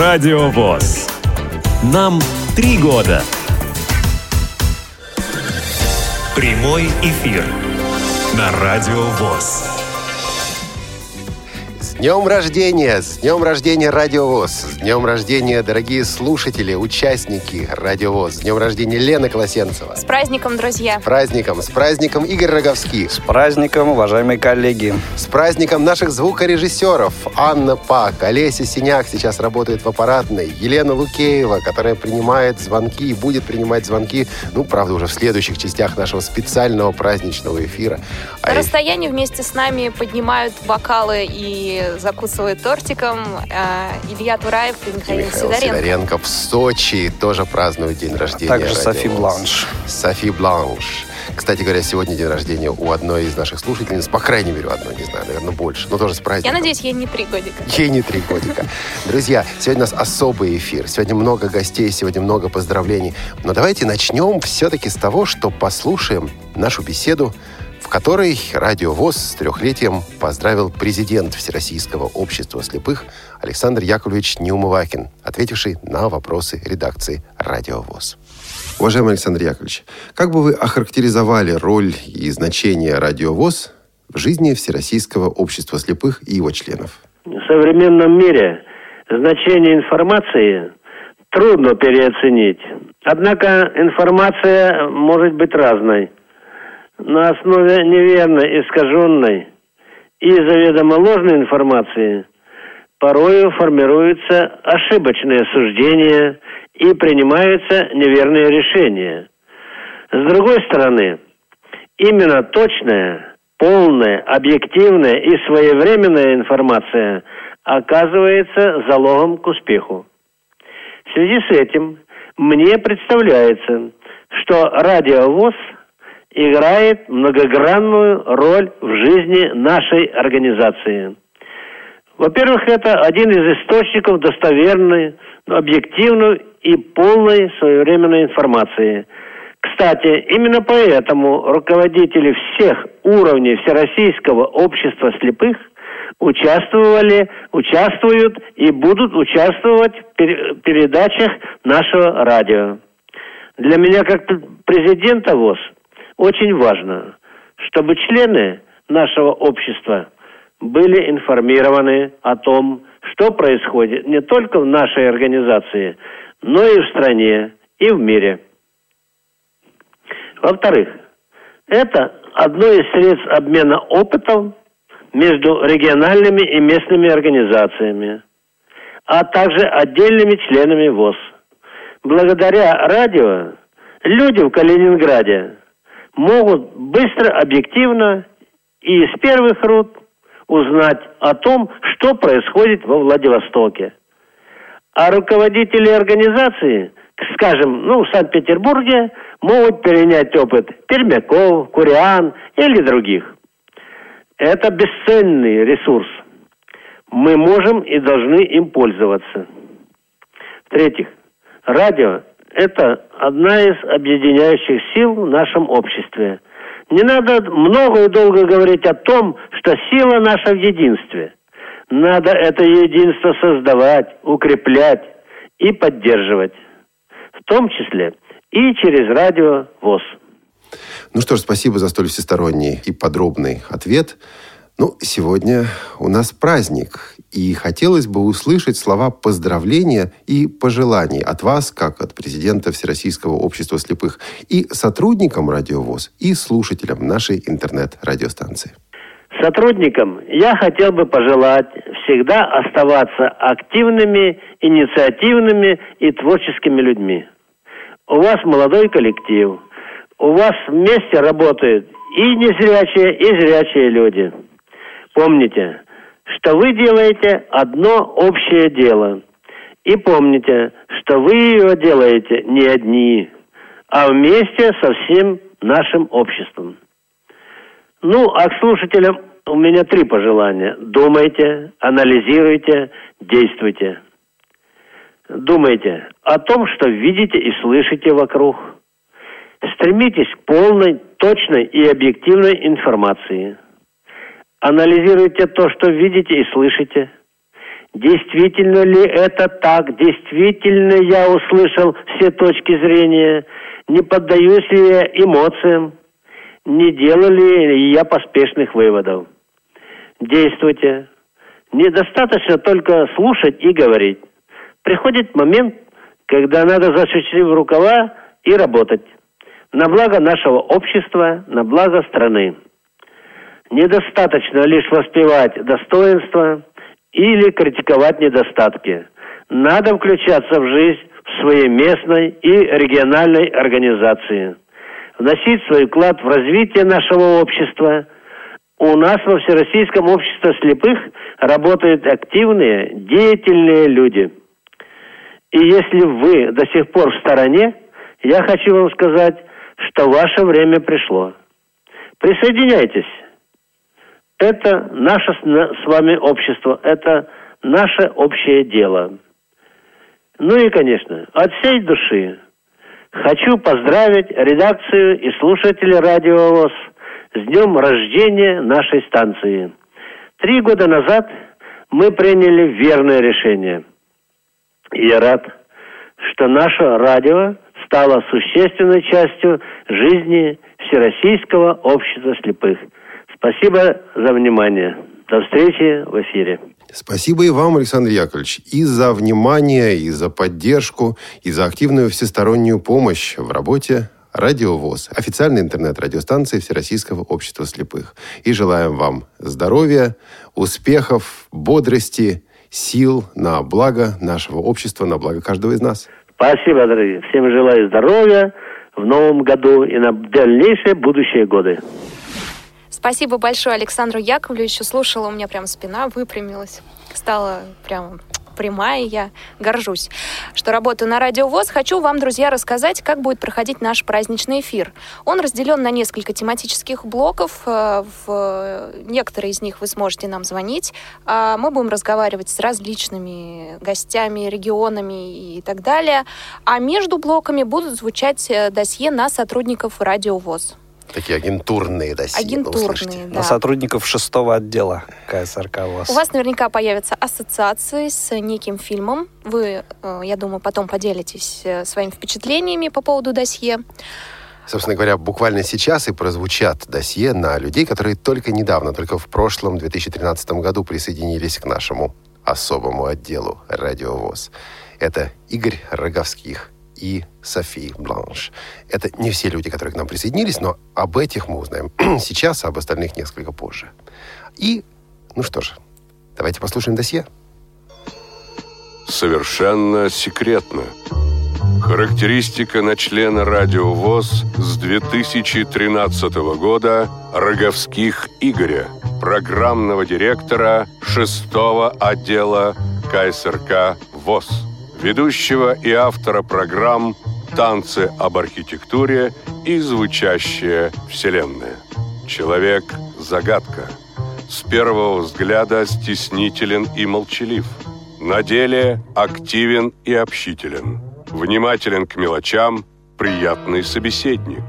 Радио ВОЗ. Нам три года. Прямой эфир на Радио ВОЗ. Днем рождения! С днем рождения Радиовоз! С днем рождения, дорогие слушатели, участники Радиовоз! С днем рождения Лена Колосенцева! С праздником, друзья! С праздником! С праздником Игорь Роговских! С праздником, уважаемые коллеги! С праздником наших звукорежиссеров! Анна Пак, Олеся Синяк сейчас работает в аппаратной, Елена Лукеева, которая принимает звонки и будет принимать звонки, ну, правда, уже в следующих частях нашего специального праздничного эфира. На а расстоянии вместе с нами поднимают бокалы и закусывает тортиком. А, Илья Тураев и Михаил, и Михаил Сидоренко. Сидоренко в Сочи тоже празднуют день рождения. А также Софи Бланш. Софи Бланш. Кстати говоря, сегодня день рождения у одной из наших слушательниц, по крайней мере, у одной, не знаю, наверное, больше, но тоже с праздником. Я надеюсь, ей не три годика. Ей не три годика. Друзья, сегодня у нас особый эфир. Сегодня много гостей, сегодня много поздравлений. Но давайте начнем все-таки с того, что послушаем нашу беседу в которой Радио ВОЗ с трехлетием поздравил президент Всероссийского общества слепых Александр Яковлевич Неумывакин, ответивший на вопросы редакции Радио ВОЗ. Уважаемый Александр Яковлевич, как бы вы охарактеризовали роль и значение Радио ВОЗ в жизни Всероссийского общества слепых и его членов? В современном мире значение информации трудно переоценить. Однако информация может быть разной на основе неверной, искаженной и заведомо ложной информации порою формируются ошибочные суждения и принимаются неверные решения. С другой стороны, именно точная, полная, объективная и своевременная информация оказывается залогом к успеху. В связи с этим мне представляется, что радиовоз – играет многогранную роль в жизни нашей организации. Во-первых, это один из источников достоверной, объективной и полной своевременной информации. Кстати, именно поэтому руководители всех уровней Всероссийского общества слепых участвовали, участвуют и будут участвовать в передачах нашего радио. Для меня, как президента ВОЗ, очень важно, чтобы члены нашего общества были информированы о том, что происходит не только в нашей организации, но и в стране, и в мире. Во-вторых, это одно из средств обмена опытом между региональными и местными организациями, а также отдельными членами ВОЗ. Благодаря радио люди в Калининграде могут быстро, объективно и из первых рук узнать о том, что происходит во Владивостоке. А руководители организации, скажем, ну, в Санкт-Петербурге, могут перенять опыт Пермяков, Куриан или других. Это бесценный ресурс. Мы можем и должны им пользоваться. В-третьих, радио это одна из объединяющих сил в нашем обществе. Не надо много и долго говорить о том, что сила наша в единстве. Надо это единство создавать, укреплять и поддерживать. В том числе и через радио ВОЗ. Ну что ж, спасибо за столь всесторонний и подробный ответ. Ну, сегодня у нас праздник, и хотелось бы услышать слова поздравления и пожеланий от вас, как от президента Всероссийского общества слепых, и сотрудникам Радиовоз, и слушателям нашей интернет-радиостанции. Сотрудникам я хотел бы пожелать всегда оставаться активными, инициативными и творческими людьми. У вас молодой коллектив, у вас вместе работают и незрячие, и зрячие люди – Помните, что вы делаете одно общее дело. И помните, что вы его делаете не одни, а вместе со всем нашим обществом. Ну, а к слушателям у меня три пожелания. Думайте, анализируйте, действуйте. Думайте о том, что видите и слышите вокруг. Стремитесь к полной, точной и объективной информации – Анализируйте то, что видите и слышите. Действительно ли это так? Действительно я услышал все точки зрения? Не поддаюсь ли я эмоциям? Не делали ли я поспешных выводов? Действуйте. Недостаточно только слушать и говорить. Приходит момент, когда надо засучить в рукава и работать. На благо нашего общества, на благо страны. Недостаточно лишь воспевать достоинства или критиковать недостатки. Надо включаться в жизнь в своей местной и региональной организации. Вносить свой вклад в развитие нашего общества. У нас во Всероссийском обществе слепых работают активные, деятельные люди. И если вы до сих пор в стороне, я хочу вам сказать, что ваше время пришло. Присоединяйтесь. Это наше с вами общество, это наше общее дело. Ну и, конечно, от всей души хочу поздравить редакцию и слушателей Радио ВОЗ с днем рождения нашей станции. Три года назад мы приняли верное решение. Я рад, что наше радио стало существенной частью жизни Всероссийского общества слепых – Спасибо за внимание. До встречи в эфире. Спасибо и вам, Александр Яковлевич, и за внимание, и за поддержку, и за активную всестороннюю помощь в работе Радио ВОЗ, официальной интернет-радиостанции Всероссийского общества слепых. И желаем вам здоровья, успехов, бодрости, сил на благо нашего общества, на благо каждого из нас. Спасибо, дорогие. Всем желаю здоровья в новом году и на дальнейшие будущие годы. Спасибо большое Александру Яковлевичу. Слушала, у меня прям спина выпрямилась. Стала прям прямая, я горжусь, что работаю на Радио ВОЗ. Хочу вам, друзья, рассказать, как будет проходить наш праздничный эфир. Он разделен на несколько тематических блоков. Э, в некоторые из них вы сможете нам звонить. А мы будем разговаривать с различными гостями, регионами и так далее. А между блоками будут звучать э, досье на сотрудников Радио ВОЗ. Такие агентурные досье. Агентурные, да. На сотрудников шестого отдела КСРК у вас. У вас наверняка появятся ассоциации с неким фильмом. Вы, э, я думаю, потом поделитесь э, своими впечатлениями по поводу досье. Собственно говоря, буквально сейчас и прозвучат досье на людей, которые только недавно, только в прошлом 2013 году присоединились к нашему особому отделу «Радиовоз». Это Игорь Роговских, и Софи Бланш. Это не все люди, которые к нам присоединились, но об этих мы узнаем сейчас, а об остальных несколько позже. И, ну что ж, давайте послушаем досье. Совершенно секретно. Характеристика на члена Радио ВОЗ с 2013 года Роговских Игоря, программного директора 6 отдела КСРК ВОЗ ведущего и автора программ «Танцы об архитектуре» и «Звучащая вселенная». Человек-загадка. С первого взгляда стеснителен и молчалив. На деле активен и общителен. Внимателен к мелочам, приятный собеседник.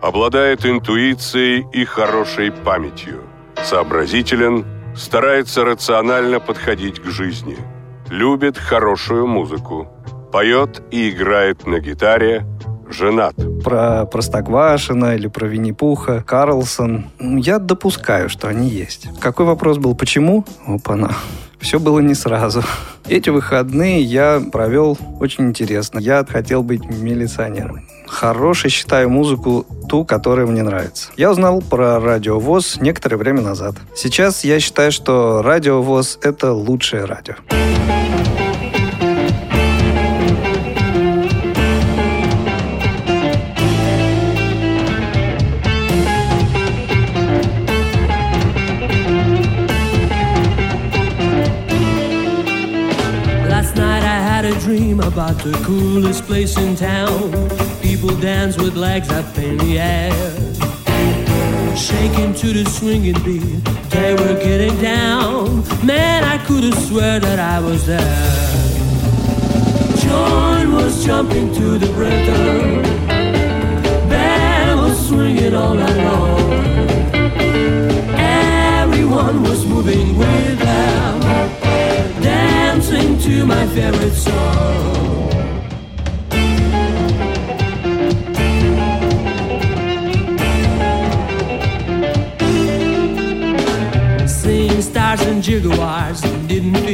Обладает интуицией и хорошей памятью. Сообразителен, старается рационально подходить к жизни – любит хорошую музыку, поет и играет на гитаре, женат. Про Простоквашина или про Винни-Пуха, Карлсон. Я допускаю, что они есть. Какой вопрос был? Почему? Опа-на. Все было не сразу. Эти выходные я провел очень интересно. Я хотел быть милиционером. Хорошей считаю музыку ту, которая мне нравится. Я узнал про радиовоз некоторое время назад. Сейчас я считаю, что радиовоз — это лучшее радио. About the coolest place in town. People dance with legs up in the air. Shaking to the swinging beat, they were getting down. Man, I could have swear that I was there. John was jumping to the rhythm.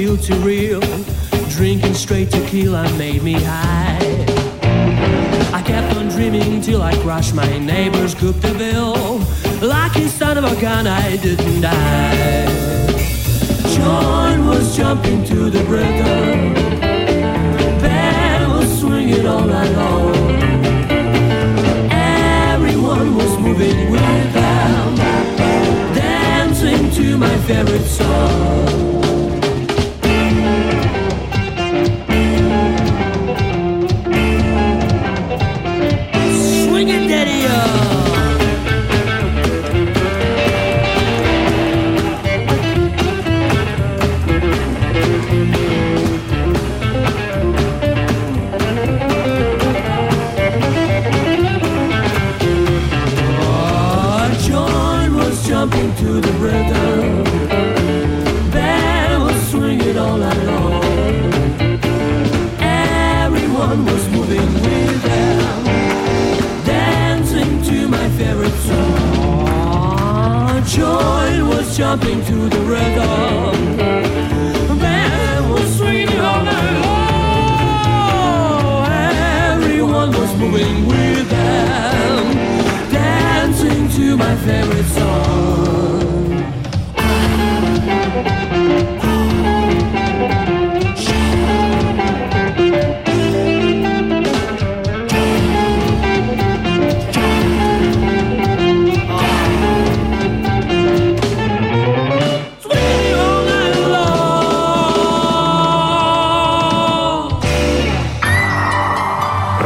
Feel too real. Drinking straight tequila made me high. I kept on dreaming till I crushed my neighbor's cooked a bill. Lucky son of a gun, I didn't die. John was jumping to the rhythm. Band was swinging all night long. Everyone was moving with them, dancing to my favorite song.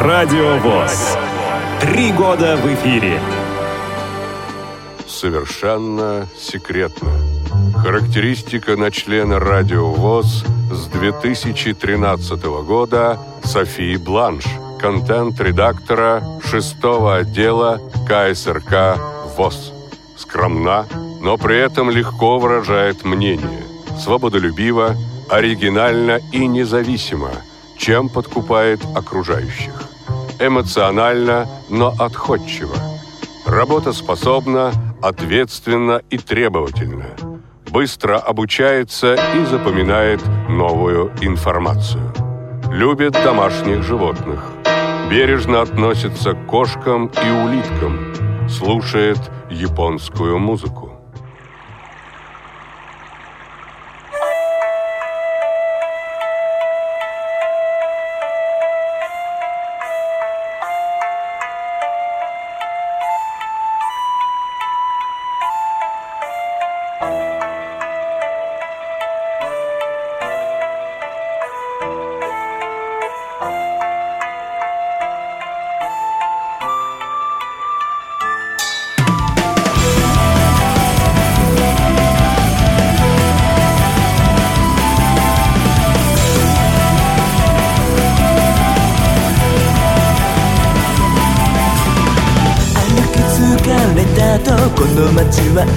Радио ВОЗ. Три года в эфире. Совершенно секретно. Характеристика на члена Радио ВОЗ с 2013 года Софии Бланш, контент-редактора 6 отдела КСРК ВОЗ. Скромна, но при этом легко выражает мнение. Свободолюбиво, оригинально и независимо, чем подкупает окружающих. Эмоционально, но отходчиво. Работоспособна, ответственна и требовательна. Быстро обучается и запоминает новую информацию. Любит домашних животных. Бережно относится к кошкам и улиткам. Слушает японскую музыку.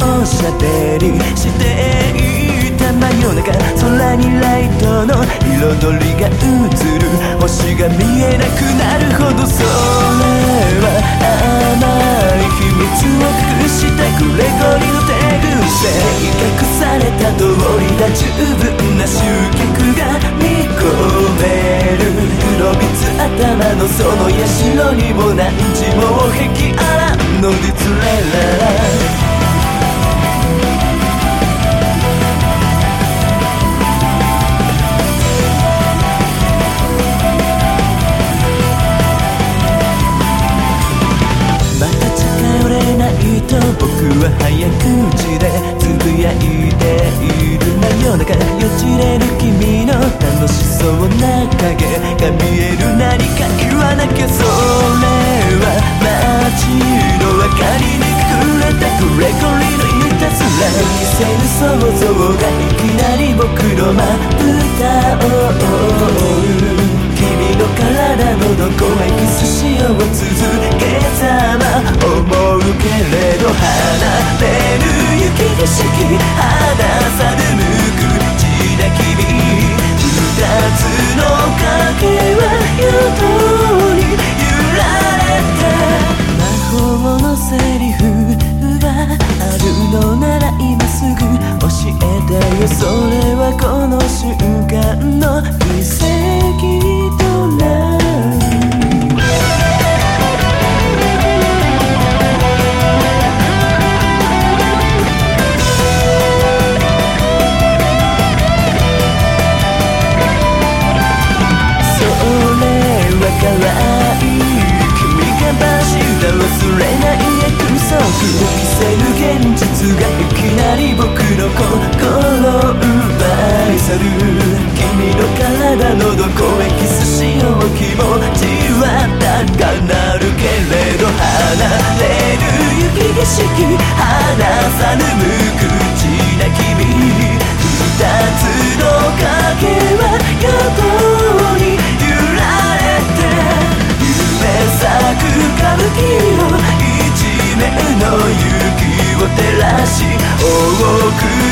おしゃべりしていた真夜中空にライトの彩りが映る星が見えなくなるほどそれは甘い秘密を隠したグレゴリの手癖隠された通りだ十分な集客が見込める黒蜜頭のその社にも何時も壁あら乗り連れらま続けざま思うけれど離れる雪景色肌さぬむく血だ君二つの識離さぬ無口な君。二つの影は横に揺られて夢咲く歌舞伎を一面の雪を照らし多く